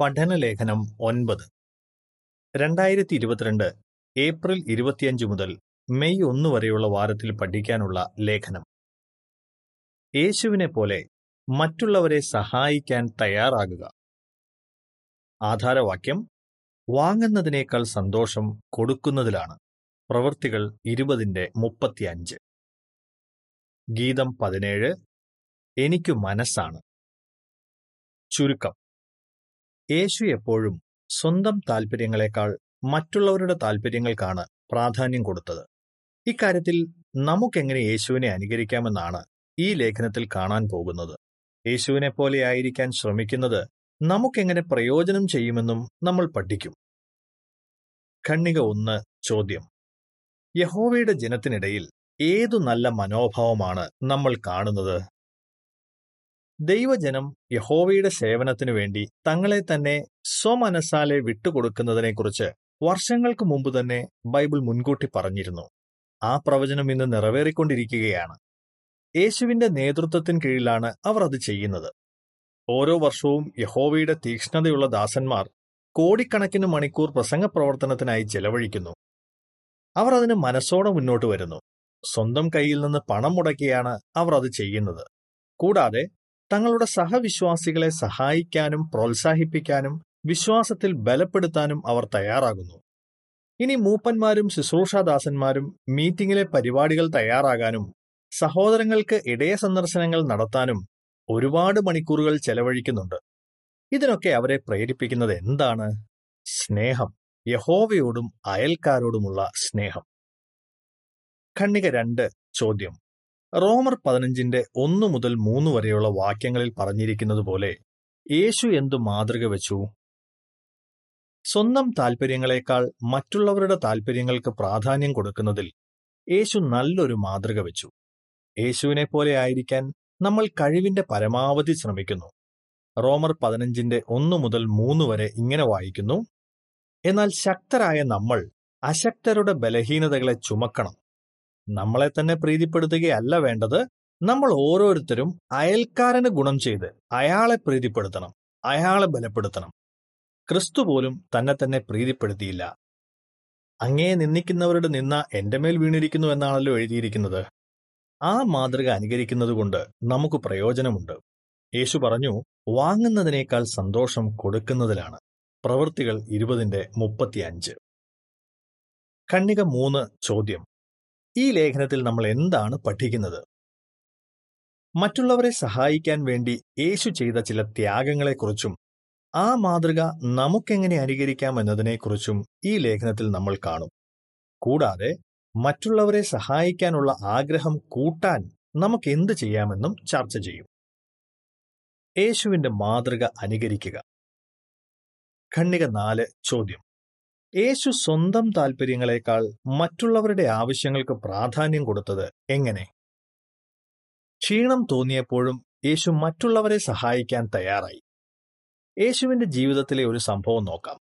പഠനലേഖനം ഒൻപത്. രണ്ടായിരത്തി ഇരുപത്തിരണ്ട് ഏപ്രിൽ ഇരുപത്തിയഞ്ച് മുതൽ മെയ് ഒന്ന് വരെയുള്ള വാരത്തിൽ പഠിക്കാനുള്ള ലേഖനം. യേശുവിനെ പോലെ മറ്റുള്ളവരെ സഹായിക്കാൻ തയ്യാറാകുക. ആധാരവാക്യം വാങ്ങുന്നതിനേക്കാൾ സന്തോഷം കൊടുക്കുന്നതിലാണ്. പ്രവൃത്തികൾ ഇരുപതിന്റെ മുപ്പത്തിയഞ്ച്. ഗീതം പതിനേഴ് എനിക്കു മനസ്സാണ്. ചുരുക്കം യേശു എപ്പോഴും സ്വന്തം താൽപ്പര്യങ്ങളെക്കാൾ മറ്റുള്ളവരുടെ താൽപ്പര്യങ്ങൾക്കാണ് പ്രാധാന്യം കൊടുത്തത്. ഇക്കാര്യത്തിൽ നമുക്കെങ്ങനെ യേശുവിനെ അനുകരിക്കാമെന്നാണ് ഈ ലേഖനത്തിൽ കാണാൻ പോകുന്നത്. യേശുവിനെ പോലെ ആയിരിക്കാൻ ശ്രമിക്കുന്നത് നമുക്കെങ്ങനെ പ്രയോജനം ചെയ്യുമെന്നും നമ്മൾ പഠിക്കും. ഖണ്ണിക ഒന്ന് ചോദ്യം. യഹോവയുടെ ജനത്തിനിടയിൽ ഏതു നല്ല മനോഭാവമാണ് നമ്മൾ കാണുന്നത്? ദൈവജനം യഹോവയുടെ സേവനത്തിനു വേണ്ടി തങ്ങളെ തന്നെ സ്വമനസാലെ വിട്ടുകൊടുക്കുന്നതിനെക്കുറിച്ച് വർഷങ്ങൾക്ക് മുമ്പ് തന്നെ ബൈബിൾ മുൻകൂട്ടി പറഞ്ഞിരുന്നു. ആ പ്രവചനം ഇന്ന് നിറവേറിക്കൊണ്ടിരിക്കുകയാണ്. യേശുവിന്റെ നേതൃത്വത്തിന് കീഴിലാണ് അവർ അത് ചെയ്യുന്നത്. ഓരോ വർഷവും യഹോവയുടെ തീക്ഷ്ണതയുള്ള ദാസന്മാർ കോടിക്കണക്കിന് മണിക്കൂർ പ്രസംഗ പ്രവർത്തനത്തിനായി ചെലവഴിക്കുന്നു. അവർ അതിന് മനസ്സോടെ മുന്നോട്ട് വരുന്നു. സ്വന്തം കയ്യിൽ നിന്ന് പണം മുടക്കിയാണ് അവർ അത് ചെയ്യുന്നത്. കൂടാതെ തങ്ങളുടെ സഹവിശ്വാസികളെ സഹായിക്കാനും പ്രോത്സാഹിപ്പിക്കാനും വിശ്വാസത്തിൽ ബലപ്പെടുത്താനും അവർ തയ്യാറാകുന്നു. ഇനി മൂപ്പന്മാരും ശുശ്രൂഷാദാസന്മാരും മീറ്റിംഗിലെ പരിപാടികൾ തയ്യാറാകാനും സഹോദരങ്ങൾക്ക് ഇടയ സന്ദർശനങ്ങൾ നടത്താനും ഒരുപാട് മണിക്കൂറുകൾ ചെലവഴിക്കുന്നുണ്ട്. ഇതിനൊക്കെ അവരെ പ്രേരിപ്പിക്കുന്നത് എന്താണ്? സ്നേഹം. യഹോവയോടും അയൽക്കാരോടുമുള്ള സ്നേഹം. ഖണ്ണിക രണ്ട് ചോദ്യം. റോമർ പതിനഞ്ചിന്റെ ഒന്നു മുതൽ മൂന്ന് വരെയുള്ള വാക്യങ്ങളിൽ പറഞ്ഞിരിക്കുന്നത് പോലെ യേശു എന്തു മാതൃക വെച്ചു? സ്വന്തം താൽപ്പര്യങ്ങളെക്കാൾ മറ്റുള്ളവരുടെ താൽപ്പര്യങ്ങൾക്ക് പ്രാധാന്യം കൊടുക്കുന്നതിൽ യേശു നല്ലൊരു മാതൃക വെച്ചു. യേശുവിനെ പോലെ ആയിരിക്കാൻ നമ്മൾ കഴിവിന്റെ പരമാവധി ശ്രമിക്കുന്നു. റോമർ പതിനഞ്ചിന്റെ ഒന്നു മുതൽ മൂന്ന് വരെ ഇങ്ങനെ വായിക്കുന്നു എന്നാൽ ശക്തരായ നമ്മൾ അശക്തരുടെ ബലഹീനതകളെ ചുമക്കണം നമ്മളെ തന്നെ പ്രീതിപ്പെടുത്തുകയല്ല വേണ്ടത്. നമ്മൾ ഓരോരുത്തരും അയൽക്കാരന് ഗുണം ചെയ്ത് അയാളെ പ്രീതിപ്പെടുത്തണം അയാളെ ബലപ്പെടുത്തണം. ക്രിസ്തു പോലും തന്നെ തന്നെ പ്രീതിപ്പെടുത്തിയില്ല. അങ്ങേ നിന്ദിക്കുന്നവരുടെ നിന്ന എന്റെ മേൽ വീണിരിക്കുന്നു എന്നാണല്ലോ എഴുതിയിരിക്കുന്നത്. ആ മാതൃക അനുകരിക്കുന്നതുകൊണ്ട് നമുക്ക് പ്രയോജനമുണ്ട്. യേശു പറഞ്ഞു വാങ്ങുന്നതിനേക്കാൾ സന്തോഷം കൊടുക്കുന്നതിലാണ്. പ്രവൃത്തികൾ ഇരുപതിന്റെ മുപ്പത്തിയഞ്ച്. ഖണ്ണിക മൂന്ന് ചോദ്യം. ഈ ലേഖനത്തിൽ നമ്മൾ എന്താണ് പഠിക്കുന്നത്? മറ്റുള്ളവരെ സഹായിക്കാൻ വേണ്ടി യേശു ചെയ്ത ചില ത്യാഗങ്ങളെക്കുറിച്ചും ആ മാതൃക നമുക്കെങ്ങനെ അനുകരിക്കാം എന്നതിനെക്കുറിച്ചും ഈ ലേഖനത്തിൽ നമ്മൾ കാണും. കൂടാതെ മറ്റുള്ളവരെ സഹായിക്കാനുള്ള ആഗ്രഹം കൂട്ടാൻ നമുക്ക് എന്ത് ചെയ്യാമെന്നും ചർച്ച ചെയ്യും. യേശുവിന്റെ മാതൃക അനുകരിക്കുക. ഖണ്ണിക നാല് ചോദ്യം. യേശു സ്വന്തം താൽപ്പര്യങ്ങളെക്കാൾ മറ്റുള്ളവരുടെ ആവശ്യങ്ങൾക്ക് പ്രാധാന്യം കൊടുത്തത് എങ്ങനെ? ക്ഷീണം തോന്നിയപ്പോഴും യേശു മറ്റുള്ളവരെ സഹായിക്കാൻ തയ്യാറായി. യേശുവിന്റെ ജീവിതത്തിലെ ഒരു സംഭവം നോക്കാം.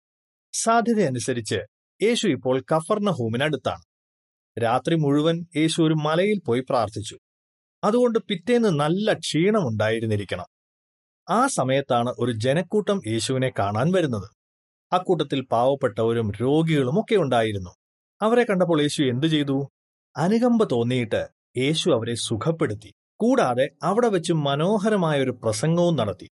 സാധ്യതയനുസരിച്ച് യേശു ഇപ്പോൾ കഫർണഹൂമിനടുത്താണ് രാത്രി മുഴുവൻ യേശു ഒരു മലയിൽ പോയി പ്രാർത്ഥിച്ചു. അതുകൊണ്ട് പിറ്റേന്ന് നല്ല ക്ഷീണമുണ്ടായിരുന്നിരിക്കണം. ആ സമയത്താണ് ഒരു ജനക്കൂട്ടം യേശുവിനെ കാണാൻ വരുന്നത്. അക്കൂട്ടത്തിൽ പാവപ്പെട്ടവരും രോഗികളും ഒക്കെ ഉണ്ടായിരുന്നു. അവരെ കണ്ടപ്പോൾ യേശു എന്തു ചെയ്തു? അനുകമ്പ തോന്നിയിട്ട് യേശു അവരെ സുഖപ്പെടുത്തി. കൂടാതെ അവിടെ വെച്ച് മനോഹരമായ ഒരു പ്രസംഗവും നടത്തി.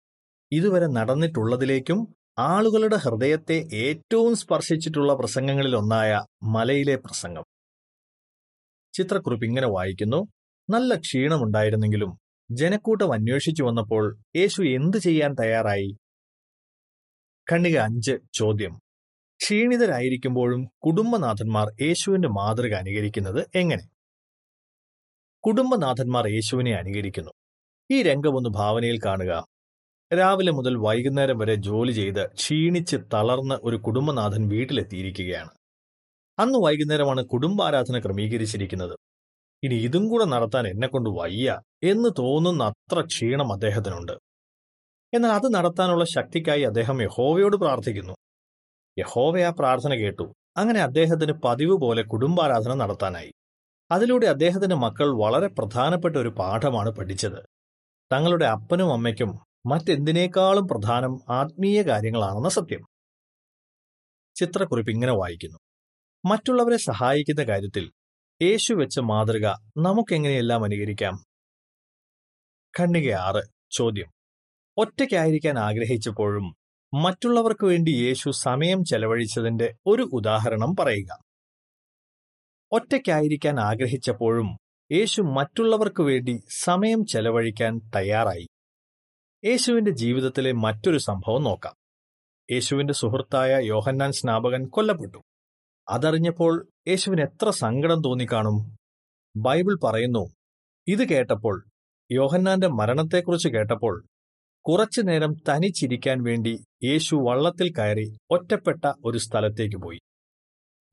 ഇതുവരെ നടന്നിട്ടുള്ളതിലേക്കും ആളുകളുടെ ഹൃദയത്തെ ഏറ്റവും സ്പർശിച്ചിട്ടുള്ള പ്രസംഗങ്ങളിൽ ഒന്നായ മലയിലെ പ്രസംഗം. ചിത്രക്കുറിപ്പ് ഇങ്ങനെ വായിക്കുന്നു നല്ല ക്ഷീണമുണ്ടായിരുന്നെങ്കിലും ജനക്കൂട്ടം അന്വേഷിച്ചു വന്നപ്പോൾ യേശു എന്തു ചെയ്യാൻ തയ്യാറായി? ഖണ്ഡിക അഞ്ച് ചോദ്യം. ക്ഷീണിതരായിരിക്കുമ്പോഴും കുടുംബനാഥന്മാർ യേശുവിന്റെ മാതൃക അനുകരിക്കുന്നത് എങ്ങനെ? കുടുംബനാഥന്മാർ യേശുവിനെ അനുകരിക്കുന്നു. ഈ രംഗം ഒന്ന് ഭാവനയിൽ കാണുക. രാവിലെ മുതൽ വൈകുന്നേരം വരെ ജോലി ചെയ്ത് ക്ഷീണിച്ച് തളർന്ന് ഒരു കുടുംബനാഥൻ വീട്ടിലെത്തിയിരിക്കുകയാണ്. അന്ന് വൈകുന്നേരമാണ് കുടുംബാരാധന ക്രമീകരിച്ചിരിക്കുന്നത്. ഇനി ഇതും കൂടെ നടത്താൻ എന്നെക്കൊണ്ട് വയ്യ എന്ന് തോന്നുന്ന അത്ര ക്ഷീണം അദ്ദേഹത്തിനുണ്ട്. എന്നാൽ അത് നടത്താനുള്ള ശക്തിക്കായി അദ്ദേഹം യഹോവയോട് പ്രാർത്ഥിക്കുന്നു. യഹോവ ആ പ്രാർത്ഥന കേട്ടു. അങ്ങനെ അദ്ദേഹത്തിന് പതിവ് പോലെ കുടുംബാരാധന നടത്താനായി. അതിലൂടെ അദ്ദേഹത്തിന്റെ മക്കൾ വളരെ പ്രധാനപ്പെട്ട ഒരു പാഠമാണ് പഠിച്ചത്. തങ്ങളുടെ അപ്പനും അമ്മയ്ക്കും മറ്റെന്തിനേക്കാളും പ്രധാനം ആത്മീയ കാര്യങ്ങളാണെന്ന സത്യം. ചിത്രക്കുറിപ്പ് ഇങ്ങനെ വായിക്കുന്നു. മറ്റുള്ളവരെ സഹായിക്കുന്ന കാര്യത്തിൽ യേശു വെച്ച മാതൃക നമുക്കെങ്ങനെയെല്ലാം അനുകരിക്കാം? ഖണ്ഡിക ആറ് ചോദ്യം. ഒറ്റയ്ക്കായിരിക്കാൻ ആഗ്രഹിച്ചപ്പോഴും മറ്റുള്ളവർക്ക് വേണ്ടി യേശു സമയം ചെലവഴിച്ചതിന്റെ ഒരു ഉദാഹരണം പറയുക. ഒറ്റയ്ക്കായിരിക്കാൻ ആഗ്രഹിച്ചപ്പോഴും യേശു മറ്റുള്ളവർക്ക് വേണ്ടി സമയം ചെലവഴിക്കാൻ തയ്യാറായി. യേശുവിന്റെ ജീവിതത്തിലെ മറ്റൊരു സംഭവം നോക്കാം. യേശുവിന്റെ സുഹൃത്തായ യോഹന്നാൻ സ്നാപകൻ കൊല്ലപ്പെട്ടു. അതറിഞ്ഞപ്പോൾ യേശുവിന് എത്ര സങ്കടം തോന്നിക്കാണും. ബൈബിൾ പറയുന്നു ഇത് കേട്ടപ്പോൾ യോഹന്നാന്റെ മരണത്തെക്കുറിച്ച് കേട്ടപ്പോൾ കുറച്ചു നേരം തനിച്ചിരിക്കാൻ വേണ്ടി യേശു വള്ളത്തിൽ കയറി ഒറ്റപ്പെട്ട ഒരു സ്ഥലത്തേക്ക് പോയി.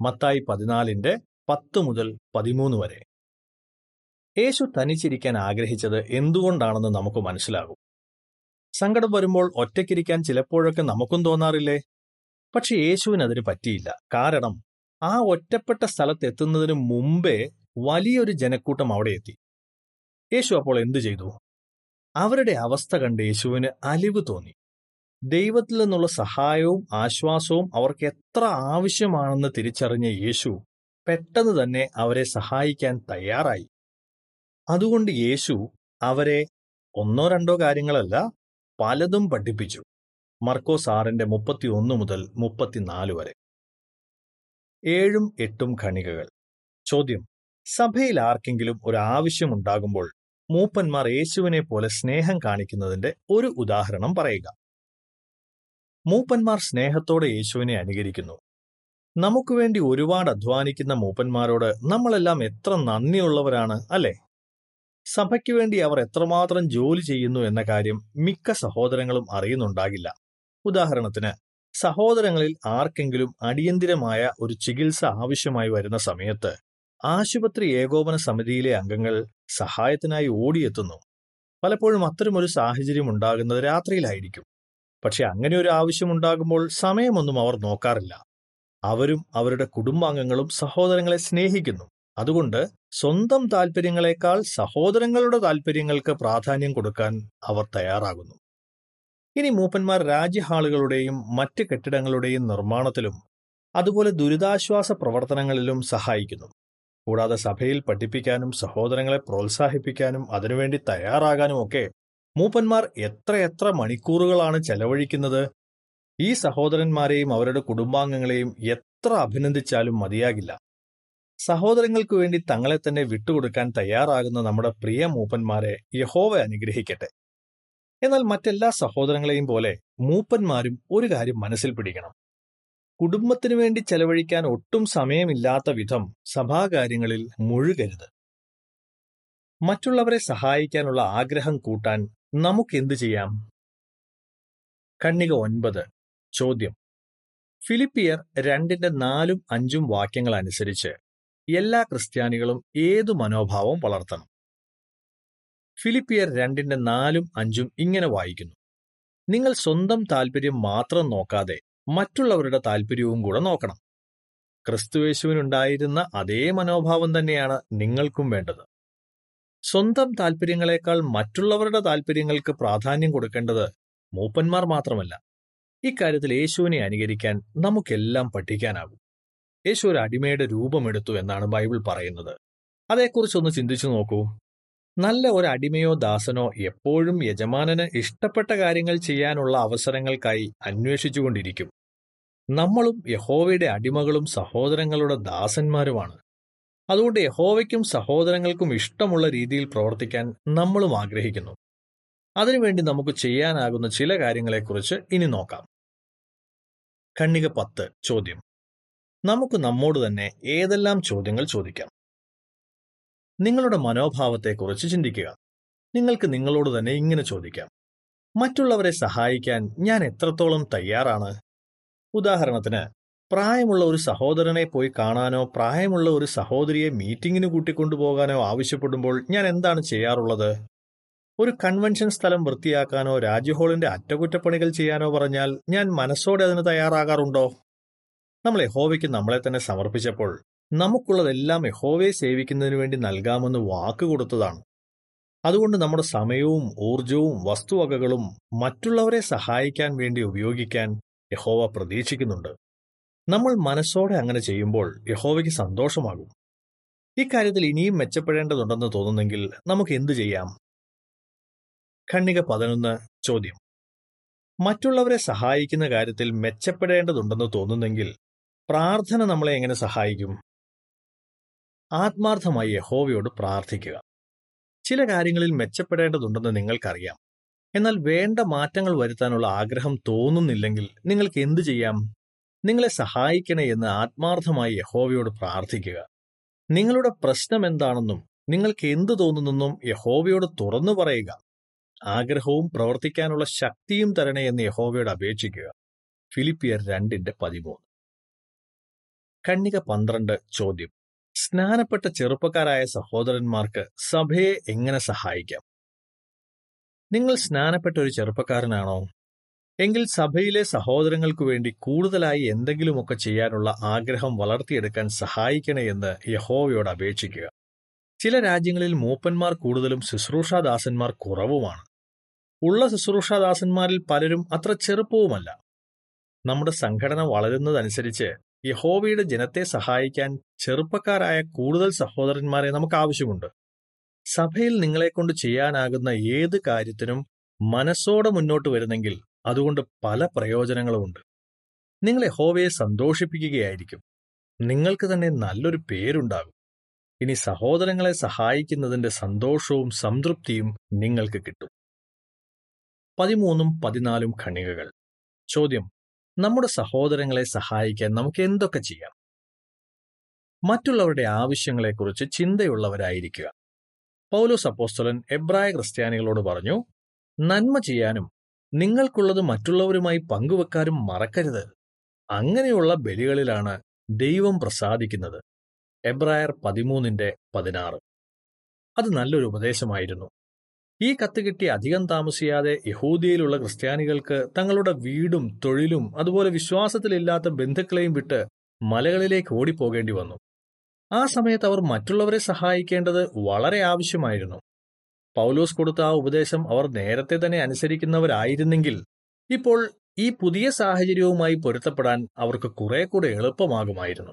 മത്തായി പതിനാലിന്റെ പത്ത് മുതൽ പതിമൂന്ന് വരെ. യേശു തനിച്ചിരിക്കാൻ ആഗ്രഹിച്ചത് എന്തുകൊണ്ടാണെന്ന് നമുക്ക് മനസ്സിലാകും. സങ്കടം വരുമ്പോൾ ഒറ്റയ്ക്കിരിക്കാൻ ചിലപ്പോഴൊക്കെ നമുക്കും തോന്നാറില്ലേ? പക്ഷെ യേശുവിനതിന് പറ്റിയില്ല. കാരണം ആ ഒറ്റപ്പെട്ട സ്ഥലത്ത് എത്തുന്നതിന് മുമ്പേ വലിയൊരു ജനക്കൂട്ടം അവിടെ എത്തി. യേശു അപ്പോൾ എന്തു ചെയ്തു? അവരുടെ അവസ്ഥ കണ്ട് യേശുവിന് അലിവ് തോന്നി. ദൈവത്തിൽ നിന്നുള്ള സഹായവും ആശ്വാസവും അവർക്ക് എത്ര ആവശ്യമാണെന്ന് തിരിച്ചറിഞ്ഞ യേശു പെട്ടെന്ന് തന്നെ അവരെ സഹായിക്കാൻ തയ്യാറായി. അതുകൊണ്ട് യേശു അവരെ ഒന്നോ രണ്ടോ കാര്യങ്ങളല്ല പലതും പഠിപ്പിച്ചു. മർക്കോസ് ആറിന്റെ മുപ്പത്തിയൊന്ന് മുതൽ മുപ്പത്തിനാല് വരെ. ഏഴും എട്ടും ഖണികകൾ ചോദ്യം സഭയിൽ ആർക്കെങ്കിലും ഒരു ആവശ്യമുണ്ടാകുമ്പോൾ മൂപ്പന്മാർ യേശുവിനെ പോലെ സ്നേഹം കാണിക്കുന്നതിന്റെ ഒരു ഉദാഹരണം പറയുക. മൂപ്പന്മാർ സ്നേഹത്തോടെ യേശുവിനെ അനുകരിക്കുന്നു. നമുക്ക് വേണ്ടി ഒരുപാട് അധ്വാനിക്കുന്ന മൂപ്പന്മാരോട് നമ്മളെല്ലാം എത്ര നന്ദിയുള്ളവരാണ് അല്ലേ? സഭയ്ക്ക് വേണ്ടി അവർ എത്രമാത്രം ജോലി ചെയ്യുന്നു എന്ന കാര്യം മിക്ക സഹോദരങ്ങളും അറിയുന്നുണ്ടാകില്ല. ഉദാഹരണത്തിന് സഹോദരങ്ങളിൽ ആർക്കെങ്കിലും അടിയന്തിരമായ ഒരു ചികിത്സ ആവശ്യമായി വരുന്ന സമയത്ത് ആശുപത്രി ഏകോപന സമിതിയിലെ അംഗങ്ങൾ സഹായത്തിനായി ഓടിയെത്തുന്നു. പലപ്പോഴും അത്തരമൊരു സാഹചര്യം ഉണ്ടാകുന്നത് രാത്രിയിലായിരിക്കും. പക്ഷെ അങ്ങനെ ഒരു ആവശ്യമുണ്ടാകുമ്പോൾ സമയമൊന്നും അവർ നോക്കാറില്ല. അവരും അവരുടെ കുടുംബാംഗങ്ങളും സഹോദരങ്ങളെ സ്നേഹിക്കുന്നു. അതുകൊണ്ട് സ്വന്തം താൽപ്പര്യങ്ങളെക്കാൾ സഹോദരങ്ങളുടെ താൽപ്പര്യങ്ങൾക്ക് പ്രാധാന്യം കൊടുക്കാൻ അവർ തയ്യാറാകുന്നു. ഇനി മൂപ്പന്മാർ രാജ്യഹാളുകളുടെയും മറ്റ് കെട്ടിടങ്ങളുടെയും നിർമ്മാണത്തിലും അതുപോലെ ദുരിതാശ്വാസ പ്രവർത്തനങ്ങളിലും സഹായിക്കുന്നു. കൂടാതെ സഭയിൽ പഠിപ്പിക്കാനും സഹോദരങ്ങളെ പ്രോത്സാഹിപ്പിക്കാനും അതിനുവേണ്ടി തയ്യാറാകാനും ഒക്കെ മൂപ്പന്മാർ എത്രയെത്ര മണിക്കൂറുകളാണ് ചെലവഴിക്കുന്നത്? ഈ സഹോദരന്മാരെയും അവരുടെ കുടുംബാംഗങ്ങളെയും എത്ര അഭിനന്ദിച്ചാലും മതിയാകില്ല. സഹോദരങ്ങൾക്ക് വേണ്ടി തങ്ങളെ തന്നെ വിട്ടുകൊടുക്കാൻ തയ്യാറാകുന്ന നമ്മുടെ പ്രിയ മൂപ്പന്മാരെ യഹോവ അനുഗ്രഹിക്കട്ടെ. എന്നാൽ മറ്റെല്ലാ സഹോദരങ്ങളെയും പോലെ മൂപ്പന്മാരും ഒരു കാര്യം മനസ്സിൽ പിടിക്കണം. കുടുംബത്തിനു വേണ്ടി ചെലവഴിക്കാൻ ഒട്ടും സമയമില്ലാത്ത വിധം സഭാകാര്യങ്ങളിൽ മുഴുകരുത്. മറ്റുള്ളവരെ സഹായിക്കാനുള്ള ആഗ്രഹം കൂട്ടാൻ നമുക്കെന്ത് ചെയ്യാം? കണ്ണിക ഒൻപത്. ചോദ്യം. ഫിലിപ്പിയർ രണ്ടിന്റെ നാലും അഞ്ചും വാക്യങ്ങൾ അനുസരിച്ച് എല്ലാ ക്രിസ്ത്യാനികളും ഏതു മനോഭാവം വളർത്തണം? ഫിലിപ്പിയർ രണ്ടിന്റെ നാലും അഞ്ചും ഇങ്ങനെ വായിക്കുന്നു. നിങ്ങൾ സ്വന്തം താല്പര്യം മാത്രം നോക്കാതെ മറ്റുള്ളവരുടെ താല്പര്യവും കൂടെ നോക്കണം. ക്രിസ്തുവേശുവിനുണ്ടായിരുന്ന അതേ മനോഭാവം തന്നെയാണ് നിങ്ങൾക്കും വേണ്ടത്. സ്വന്തം താല്പര്യങ്ങളെക്കാൾ മറ്റുള്ളവരുടെ താല്പര്യങ്ങൾക്ക് പ്രാധാന്യം കൊടുക്കേണ്ടത് മൂപ്പന്മാർ മാത്രമല്ല. ഇക്കാര്യത്തിൽ യേശുവിനെ അനുകരിക്കാൻ നമുക്കെല്ലാം പഠിക്കാനാകും. യേശു ഒരു അടിമയുടെ രൂപമെടുത്തു എന്നാണ് ബൈബിൾ പറയുന്നത്. അതേക്കുറിച്ചൊന്ന് ചിന്തിച്ചു നോക്കൂ. നല്ല ഒരു അടിമയോ ദാസനോ എപ്പോഴും യജമാനന് ഇഷ്ടപ്പെട്ട കാര്യങ്ങൾ ചെയ്യാനുള്ള അവസരങ്ങൾക്കായി അന്വേഷിച്ചുകൊണ്ടിരിക്കും. നമ്മളും യഹോവയുടെ അടിമകളും സഹോദരങ്ങളുടെ ദാസന്മാരുമാണ്. അതുകൊണ്ട് യഹോവയ്ക്കും സഹോദരങ്ങൾക്കും ഇഷ്ടമുള്ള രീതിയിൽ പ്രവർത്തിക്കാൻ നമ്മളും ആഗ്രഹിക്കുന്നു. അതിനുവേണ്ടി നമുക്ക് ചെയ്യാനാകുന്ന ചില കാര്യങ്ങളെക്കുറിച്ച് ഇനി നോക്കാം. കണ്ണിക പത്ത് ചോദ്യം. നമുക്ക് നമ്മോട് തന്നെ ഏതെല്ലാം ചോദ്യങ്ങൾ ചോദിക്കാം? നിങ്ങളുടെ മനോഭാവത്തെക്കുറിച്ച് ചിന്തിക്കുക. നിങ്ങൾക്ക് നിങ്ങളോട് തന്നെ ഇങ്ങനെ ചോദിക്കാം. മറ്റുള്ളവരെ സഹായിക്കാൻ ഞാൻ എത്രത്തോളം തയ്യാറാണ്? ഉദാഹരണത്തിന് പ്രായമുള്ള ഒരു സഹോദരനെ പോയി കാണാനോ പ്രായമുള്ള ഒരു സഹോദരിയെ മീറ്റിംഗിന് കൂട്ടിക്കൊണ്ടുപോകാനോ ആവശ്യപ്പെടുമ്പോൾ ഞാൻ എന്താണ് ചെയ്യാറുള്ളത്? ഒരു കൺവെൻഷൻ സ്ഥലം വൃത്തിയാക്കാനോ രാജ്യഹോളിന്റെ അറ്റകുറ്റപ്പണികൾ ചെയ്യാനോ പറഞ്ഞാൽ ഞാൻ മനസ്സോടെ അതിന് തയ്യാറാകാറുണ്ടോ? നമ്മൾ യഹോവയ്ക്ക് നമ്മളെ തന്നെ സമർപ്പിച്ചപ്പോൾ നമുക്കുള്ളതെല്ലാം യഹോവയെ സേവിക്കുന്നതിനു വേണ്ടി നൽകാമെന്ന് വാക്ക് കൊടുത്തതാണ്. അതുകൊണ്ട് നമ്മുടെ സമയവും ഊർജവും വസ്തുവകകളും മറ്റുള്ളവരെ സഹായിക്കാൻ വേണ്ടി ഉപയോഗിക്കാൻ യഹോവ പ്രതീക്ഷിക്കുന്നുണ്ട്. നമ്മൾ മനസ്സോടെ അങ്ങനെ ചെയ്യുമ്പോൾ യഹോവയ്ക്ക് സന്തോഷമാകും. ഇക്കാര്യത്തിൽ ഇനിയും മെച്ചപ്പെടേണ്ടതുണ്ടെന്ന് തോന്നുന്നെങ്കിൽ നമുക്ക് എന്തു ചെയ്യാം? ഖണ്ണിക പതിനൊന്ന് ചോദ്യം. മറ്റുള്ളവരെ സഹായിക്കുന്ന കാര്യത്തിൽ മെച്ചപ്പെടേണ്ടതുണ്ടെന്ന് തോന്നുന്നെങ്കിൽ പ്രാർത്ഥന നമ്മളെ എങ്ങനെ സഹായിക്കും? ആത്മാർത്ഥമായി യഹോവയോട് പ്രാർത്ഥിക്കുക. ചില കാര്യങ്ങളിൽ മെച്ചപ്പെടേണ്ടതുണ്ടെന്ന് നിങ്ങൾക്കറിയാം. എന്നാൽ വേണ്ട മാറ്റങ്ങൾ വരുത്താനുള്ള ആഗ്രഹം തോന്നുന്നില്ലെങ്കിൽ നിങ്ങൾക്ക് എന്തു ചെയ്യാം? നിങ്ങളെ സഹായിക്കണേ എന്ന് ആത്മാർത്ഥമായി യഹോവയോട് പ്രാർത്ഥിക്കുക. നിങ്ങളുടെ പ്രശ്നം എന്താണെന്നും നിങ്ങൾക്ക് എന്തു തോന്നുന്നെന്നും യഹോവയോട് തുറന്നു പറയുക. ആഗ്രഹവും പ്രവർത്തിക്കാനുള്ള ശക്തിയും തരണേ എന്ന് യഹോവയോട് അപേക്ഷിക്കുക. ഫിലിപ്പിയർ രണ്ടിന്റെ പതിമൂന്ന്. കണ്ണിക പന്ത്രണ്ട് ചോദ്യം. സ്നാനപ്പെട്ട ചെറുപ്പക്കാരായ സഹോദരന്മാർക്ക് സഭയെ എങ്ങനെ സഹായിക്കാം? നിങ്ങൾ സ്നാനപ്പെട്ട ഒരു ചെറുപ്പക്കാരനാണോ? എങ്കിൽ സഭയിലെ സഹോദരങ്ങൾക്കു വേണ്ടി കൂടുതലായി എന്തെങ്കിലുമൊക്കെ ചെയ്യാനുള്ള ആഗ്രഹം വളർത്തിയെടുക്കാൻ സഹായിക്കണേ എന്ന് യഹോവയോട് അപേക്ഷിക്കുക. ചില രാജ്യങ്ങളിൽ മൂപ്പന്മാർ കൂടുതലും ശുശ്രൂഷാദാസന്മാർ കുറവുമാണ്. ഉള്ള ശുശ്രൂഷാദാസന്മാരിൽ പലരും അത്ര ചെറുപ്പവുമല്ല. നമ്മുടെ സംഘടന വളരുന്നതനുസരിച്ച് യഹോവയുടെ ജനത്തെ സഹായിക്കാൻ ചെറുപ്പക്കാരായ കൂടുതൽ സഹോദരന്മാരെ നമുക്ക് ആവശ്യമുണ്ട്. സഭയിൽ നിങ്ങളെക്കൊണ്ട് ചെയ്യാനാകുന്ന ഏത് കാര്യത്തിനും മനസ്സോടെ മുന്നോട്ട് വരുന്നെങ്കിൽ അതുകൊണ്ട് പല പ്രയോജനങ്ങളുമുണ്ട്. നിങ്ങളെ ഹോവയെ സന്തോഷിപ്പിക്കുകയായിരിക്കും. നിങ്ങൾക്ക് തന്നെ നല്ലൊരു പേരുണ്ടാകും. ഇനി സഹോദരങ്ങളെ സഹായിക്കുന്നതിന്റെ സന്തോഷവും സംതൃപ്തിയും നിങ്ങൾക്ക് കിട്ടും. പതിമൂന്നും പതിനാലും ഖണികകൾ. ചോദ്യം നമ്മുടെ സഹോദരങ്ങളെ സഹായിക്കാൻ നമുക്ക് എന്തൊക്കെ ചെയ്യാം? മറ്റുള്ളവരുടെ ആവശ്യങ്ങളെക്കുറിച്ച് ചിന്തയുള്ളവരായിരിക്കുക. പൗലോസ് അപ്പോസ്തലൻ എബ്രായ ക്രിസ്ത്യാനികളോട് പറഞ്ഞു നന്മ ചെയ്യാനും നിങ്ങൾക്കുള്ളത് മറ്റുള്ളവരുമായി പങ്കുവെക്കാനും മറക്കരുത്. അങ്ങനെയുള്ള ബലികളിലാണ് ദൈവം പ്രസാദിക്കുന്നത്. എബ്രായർ പതിമൂന്നിന്റെ പതിനാറ്. അത് നല്ലൊരു ഉപദേശമായിരുന്നു. ഈ കത്ത് കിട്ടി അധികം താമസിയാതെ യഹൂദിയയിലുള്ള ക്രിസ്ത്യാനികൾക്ക് തങ്ങളുടെ വീടും തൊഴിലും അതുപോലെ വിശ്വാസത്തിലില്ലാത്ത ബന്ധുക്കളെയും വിട്ട് മലകളിലേക്ക് ഓടിപ്പോകേണ്ടി വന്നു. ആ സമയത്ത് അവർ മറ്റുള്ളവരെ സഹായിക്കേണ്ടത് വളരെ ആവശ്യമായിരുന്നു. പൗലോസ് കൊടുത്ത ആ ഉപദേശം അവർ നേരത്തെ തന്നെ അനുസരിക്കുന്നവരായിരുന്നെങ്കിൽ ഇപ്പോൾ ഈ പുതിയ സാഹചര്യവുമായി പൊരുത്തപ്പെടാൻ അവർക്ക് കുറെ കൂടെ എളുപ്പമാകുമായിരുന്നു.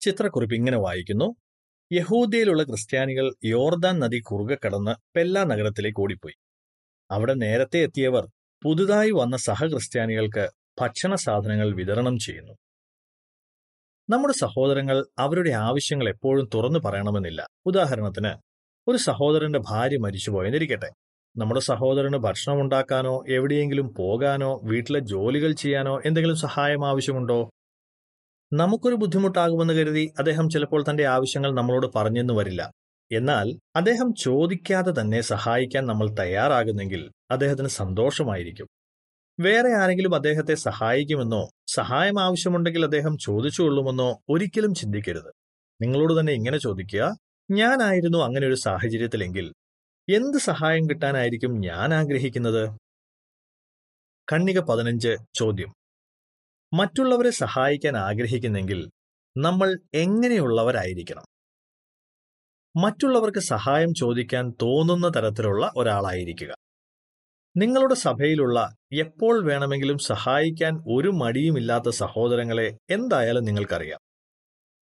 ചിത്രക്കുറിപ്പ് ഇങ്ങനെ വായിക്കുന്നു. യഹൂദിയയിലുള്ള ക്രിസ്ത്യാനികൾ യോർദാൻ നദി കുറുകെ കടന്ന് പെല്ല നഗരത്തിലേക്ക് ഓടിപ്പോയി. അവിടെ നേരത്തെ എത്തിയവർ പുതുതായി വന്ന സഹക്രിസ്ത്യാനികൾക്ക് ഭക്ഷണ സാധനങ്ങൾ വിതരണം ചെയ്യുന്നു. നമ്മുടെ സഹോദരങ്ങൾ അവരുടെ ആവശ്യങ്ങൾ എപ്പോഴും തുറന്നു പറയണമെന്നില്ല. ഉദാഹരണത്തിന് ഒരു സഹോദരന്റെ ഭാര്യ മരിച്ചുപോയെന്നിരിക്കട്ടെ. നമ്മുടെ സഹോദരന് ഭക്ഷണം ഉണ്ടാക്കാനോ എവിടെയെങ്കിലും പോകാനോ വീട്ടിലെ ജോലികൾ ചെയ്യാനോ എന്തെങ്കിലും സഹായം ആവശ്യമുണ്ടോ? നമുക്കൊരു ബുദ്ധിമുട്ടാകുമെന്ന് കരുതി അദ്ദേഹം ചിലപ്പോൾ തന്റെ ആവശ്യങ്ങൾ നമ്മളോട് പറഞ്ഞെന്ന് വരില്ല. എന്നാൽ അദ്ദേഹം ചോദിക്കാതെ തന്നെ സഹായിക്കാൻ നമ്മൾ തയ്യാറാകുന്നെങ്കിൽ അദ്ദേഹത്തിന് സന്തോഷമായിരിക്കും. വേറെ ആരെങ്കിലും അദ്ദേഹത്തെ സഹായിക്കുമെന്നോ സഹായം ആവശ്യമുണ്ടെങ്കിൽ അദ്ദേഹം ചോദിച്ചുകൊള്ളുമെന്നോ ഒരിക്കലും ചിന്തിക്കരുത്. നിങ്ങളോട് തന്നെ ഇങ്ങനെ ചോദിക്കുക ഞാനായിരുന്നു അങ്ങനെ ഒരു സാഹചര്യത്തിലെങ്കിൽ എന്ത് സഹായം കിട്ടാനായിരിക്കും ഞാൻ ആഗ്രഹിക്കുന്നത്? കണ്ണിക പതിനഞ്ച് ചോദ്യം. മറ്റുള്ളവരെ സഹായിക്കാൻ ആഗ്രഹിക്കുന്നെങ്കിൽ നമ്മൾ എങ്ങനെയുള്ളവരായിരിക്കണം? മറ്റുള്ളവർക്ക് സഹായം ചോദിക്കാൻ തോന്നുന്ന തരത്തിലുള്ള ഒരാളായിരിക്കുക. നിങ്ങളുടെ സഭയിലുള്ള എപ്പോൾ വേണമെങ്കിലും സഹായിക്കാൻ ഒരു മടിയുമില്ലാത്ത സഹോദരങ്ങളെ എന്തായാലും നിങ്ങൾക്കറിയാം.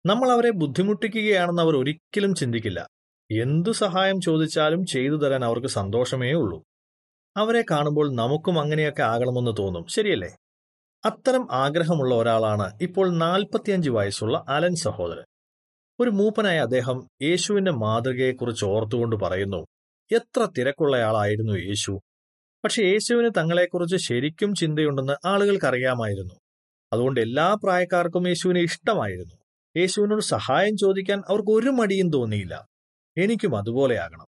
നമ്മൾ അവരെ ബുദ്ധിമുട്ടിക്കുകയാണെന്ന് അവർ ഒരിക്കലും ചിന്തിക്കില്ല. എന്തു സഹായം ചോദിച്ചാലും ചെയ്തു തരാൻ അവർക്ക് സന്തോഷമേ ഉള്ളൂ. അവരെ കാണുമ്പോൾ നമുക്കും അങ്ങനെയൊക്കെ ആകണമെന്ന് തോന്നും. ശരിയല്ലേ? അത്തരം ആഗ്രഹമുള്ള ഒരാളാണ് ഇപ്പോൾ നാൽപ്പത്തിയഞ്ച് വയസ്സുള്ള അലൻ സഹോദരൻ. ഒരു മൂപ്പനായ അദ്ദേഹം യേശുവിന്റെ മാതൃകയെക്കുറിച്ച് ഓർത്തുകൊണ്ട് പറയുന്നു എത്ര തിരക്കുള്ളയാളായിരുന്നു യേശു. പക്ഷെ യേശുവിന് തങ്ങളെക്കുറിച്ച് ശരിക്കും ചിന്തയുണ്ടെന്ന് ആളുകൾക്കറിയാമായിരുന്നു. അതുകൊണ്ട് എല്ലാ പ്രായക്കാർക്കും യേശുവിനെ ഇഷ്ടമായിരുന്നു. യേശുവിനോട് സഹായം ചോദിക്കാൻ അവർക്ക് ഒരു മടിയും തോന്നിയില്ല. എനിക്കും അതുപോലെയാകണം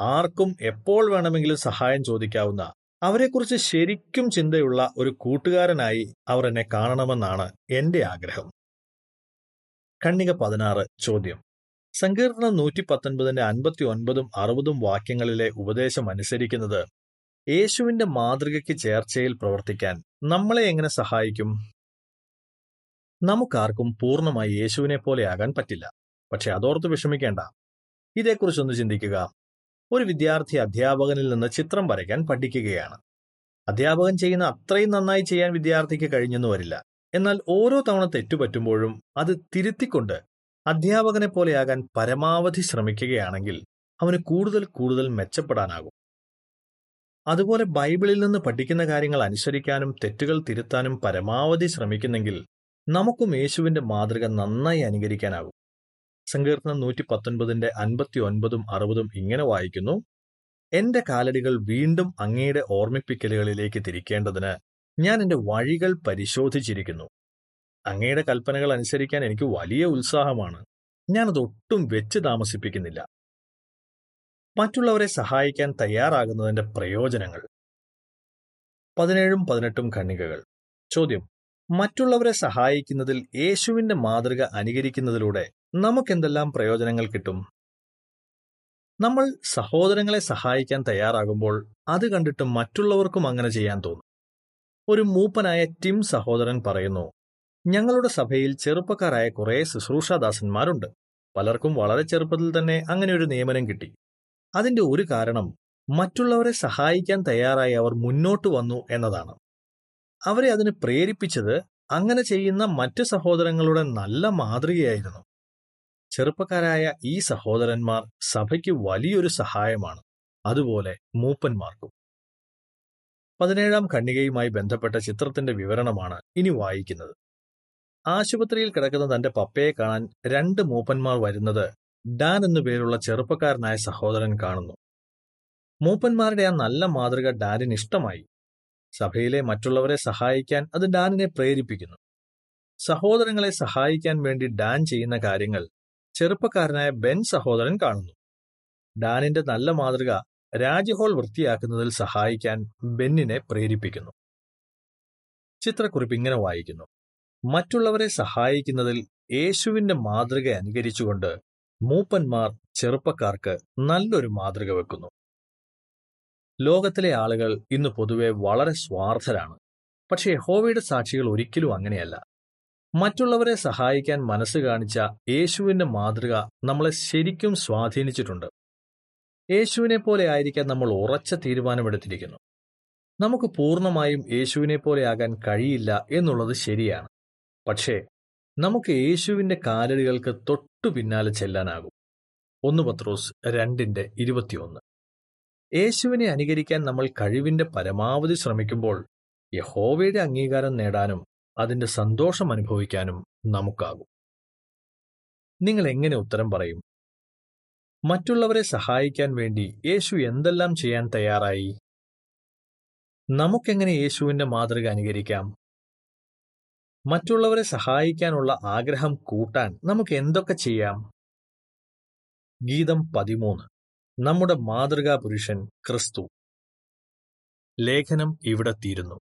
ആർക്കും എപ്പോൾ വേണമെങ്കിലും സഹായം ചോദിക്കാവുന്ന അവരെക്കുറിച്ച് ശരിക്കും ചിന്തയുള്ള ഒരു കൂട്ടുകാരനായി അവർ എന്നെ കാണണമെന്നാണ് എന്റെ ആഗ്രഹം. കണ്ണിക പതിനാറ് ചോദ്യം. സങ്കീർത്തനം നൂറ്റി പത്തൊൻപതിന്റെ അൻപത്തി ഒൻപതും അറുപതും വാക്യങ്ങളിലെ ഉപദേശം അനുസരിക്കുന്നത് യേശുവിന്റെ മാതൃകയ്ക്ക് ചേർച്ചയിൽ പ്രവർത്തിക്കാൻ നമ്മളെ എങ്ങനെ സഹായിക്കും? നമുക്കാർക്കും പൂർണമായി യേശുവിനെ പോലെയാകാൻ പറ്റില്ല. പക്ഷെ അതോർത്ത് വിഷമിക്കേണ്ട. ഇതേക്കുറിച്ചൊന്ന് ചിന്തിക്കുക. ഒരു വിദ്യാർത്ഥി അധ്യാപകനിൽ നിന്ന് ചിത്രം വരയ്ക്കാൻ പഠിക്കുകയാണ്. അധ്യാപകൻ ചെയ്യുന്ന അത്രയും നന്നായി ചെയ്യാൻ വിദ്യാർത്ഥിക്ക് കഴിഞ്ഞെന്ന് വരില്ല. എന്നാൽ ഓരോ തവണ തെറ്റുപറ്റുമ്പോഴും അത് തിരുത്തിക്കൊണ്ട് അധ്യാപകനെ പോലെയാകാൻ പരമാവധി ശ്രമിക്കുകയാണെങ്കിൽ അവന് കൂടുതൽ കൂടുതൽ മെച്ചപ്പെടാനാകും. അതുപോലെ ബൈബിളിൽ നിന്ന് പഠിക്കുന്ന കാര്യങ്ങൾ അനുസരിക്കാനും തെറ്റുകൾ തിരുത്താനും പരമാവധി ശ്രമിക്കുന്നെങ്കിൽ നമുക്കും യേശുവിന്റെ മാതൃക നന്നായി അനുകരിക്കാനാകും. സങ്കീർത്തനം നൂറ്റി പത്തൊൻപതിന്റെ അൻപത്തി ഒൻപതും അറുപതും ഇങ്ങനെ വായിക്കുന്നു. എന്റെ കാലടികൾ വീണ്ടും അങ്ങയുടെ ഓർമ്മിപ്പിക്കലുകളിലേക്ക് തിരിക്കേണ്ടതിന് ഞാൻ എന്റെ വഴികൾ പരിശോധിച്ചിരിക്കുന്നു. അങ്ങയുടെ കൽപ്പനകൾ അനുസരിക്കാൻ എനിക്ക് വലിയ ഉത്സാഹമാണ്. ഞാനത് ഒട്ടും വെച്ച് താമസിപ്പിക്കുന്നില്ല. മറ്റുള്ളവരെ സഹായിക്കാൻ തയ്യാറാകുന്നതിന്റെ പ്രയോജനങ്ങൾ. പതിനേഴും പതിനെട്ടും ഖണ്ണികകൾ ചോദ്യം. മറ്റുള്ളവരെ സഹായിക്കുന്നതിൽ യേശുവിന്റെ മാതൃക അനുകരിക്കുന്നതിലൂടെ നമുക്കെന്തെല്ലാം പ്രയോജനങ്ങൾ കിട്ടും? നമ്മൾ സഹോദരങ്ങളെ സഹായിക്കാൻ തയ്യാറാകുമ്പോൾ അത് കണ്ടിട്ട് മറ്റുള്ളവർക്കും അങ്ങനെ ചെയ്യാൻ തോന്നും. ഒരു മൂപ്പനായ ടിം സഹോദരൻ പറയുന്നു ഞങ്ങളുടെ സഭയിൽ ചെറുപ്പക്കാരായ കുറേ ശുശ്രൂഷാദാസന്മാരുണ്ട്. പലർക്കും വളരെ ചെറുപ്പത്തിൽ തന്നെ അങ്ങനെ ഒരു നിയമനം കിട്ടി. അതിന്റെ ഒരു കാരണം മറ്റുള്ളവരെ സഹായിക്കാൻ തയ്യാറായി അവർ മുന്നോട്ട് വന്നു എന്നതാണ്. അവരെ അതിന് പ്രേരിപ്പിച്ചത് അങ്ങനെ ചെയ്യുന്ന മറ്റ് സഹോദരങ്ങളുടെ നല്ല മാതൃകയായിരുന്നു. ചെറുപ്പക്കാരായ ഈ സഹോദരന്മാർ സഭയ്ക്ക് വലിയൊരു സഹായമാണ്. അതുപോലെ മൂപ്പന്മാർക്കും. പതിനേഴാം കണ്ണികയുമായി ബന്ധപ്പെട്ട ചിത്രത്തിന്റെ വിവരണമാണ് ഇനി വായിക്കുന്നത്. ആശുപത്രിയിൽ കിടക്കുന്ന തന്റെ പപ്പയെ കാണാൻ രണ്ട് മൂപ്പന്മാർ വരുന്നത് ഡാൻ എന്നു പേരുള്ള ചെറുപ്പക്കാരനായ സഹോദരൻ കാണുന്നു. മൂപ്പന്മാരുടെ ആ നല്ല മാതൃക ഡാനിന് ഇഷ്ടമായി. സഭയിലെ മറ്റുള്ളവരെ സഹായിക്കാൻ അത് ഡാനിനെ പ്രേരിപ്പിക്കുന്നു. സഹോദരങ്ങളെ സഹായിക്കാൻ വേണ്ടി ഡാൻ ചെയ്യുന്ന കാര്യങ്ങൾ ചെറുപ്പക്കാരനായ ബെൻ സഹോദരൻ കാണുന്നു. ഡാനിന്റെ നല്ല മാതൃക രാജ്യഹോൾ വൃത്തിയാക്കുന്നതിൽ സഹായിക്കാൻ ബെന്നിനെ പ്രേരിപ്പിക്കുന്നു. ചിത്രക്കുറിപ്പ് ഇങ്ങനെ വായിക്കുന്നു. മറ്റുള്ളവരെ സഹായിക്കുന്നതിൽ യേശുവിന്റെ മാതൃക അനുകരിച്ചുകൊണ്ട് മൂപ്പന്മാർ ചെറുപ്പക്കാർക്ക് നല്ലൊരു മാതൃക വെക്കുന്നു. ലോകത്തിലെ ആളുകൾ ഇന്ന് പൊതുവെ വളരെ സ്വാർത്ഥരാണ്. പക്ഷേ യഹോവയുടെ സാക്ഷികൾ ഒരിക്കലും അങ്ങനെയല്ല. മറ്റുള്ളവരെ സഹായിക്കാൻ മനസ്സ് കാണിച്ച യേശുവിന്റെ മാതൃക നമ്മളെ ശരിക്കും സ്വാധീനിച്ചിട്ടുണ്ട്. യേശുവിനെ പോലെ ആയിരിക്കാൻ നമ്മൾ ഉറച്ച തീരുമാനമെടുത്തിരിക്കുന്നു. നമുക്ക് പൂർണമായും യേശുവിനെ പോലെ ആകാൻ കഴിയില്ല എന്നുള്ളത് ശരിയാണ്. പക്ഷേ നമുക്ക് യേശുവിന്റെ കാലടികൾക്ക് തൊട്ടു പിന്നാലെ ചെല്ലാനാകും. ഒന്ന് പത്രോസ് രണ്ടിന്റെ ഇരുപത്തിയൊന്ന്. യേശുവിനെ അനുകരിക്കാൻ നമ്മൾ കഴിവിന്റെ പരമാവധി ശ്രമിക്കുമ്പോൾ യഹോവയുടെ അംഗീകാരം നേടാനും അതിന്റെ സന്തോഷം അനുഭവിക്കാനും നമുക്കാകും. നിങ്ങൾ എങ്ങനെ ഉത്തരം പറയും? മറ്റുള്ളവരെ സഹായിക്കാൻ വേണ്ടി യേശു എന്തെല്ലാം ചെയ്യാൻ തയ്യാറായി? നമുക്കെങ്ങനെ യേശുവിന്റെ മാതൃക അനുകരിക്കാം? മറ്റുള്ളവരെ സഹായിക്കാനുള്ള ആഗ്രഹം കൂട്ടാൻ നമുക്ക് എന്തൊക്കെ ചെയ്യാം? ഗീതം പതിമൂന്ന്. നമ്മുടെ മാതൃകാ പുരുഷൻ ക്രിസ്തു. ലേഖനം ഇവിടെ തീരുന്നു.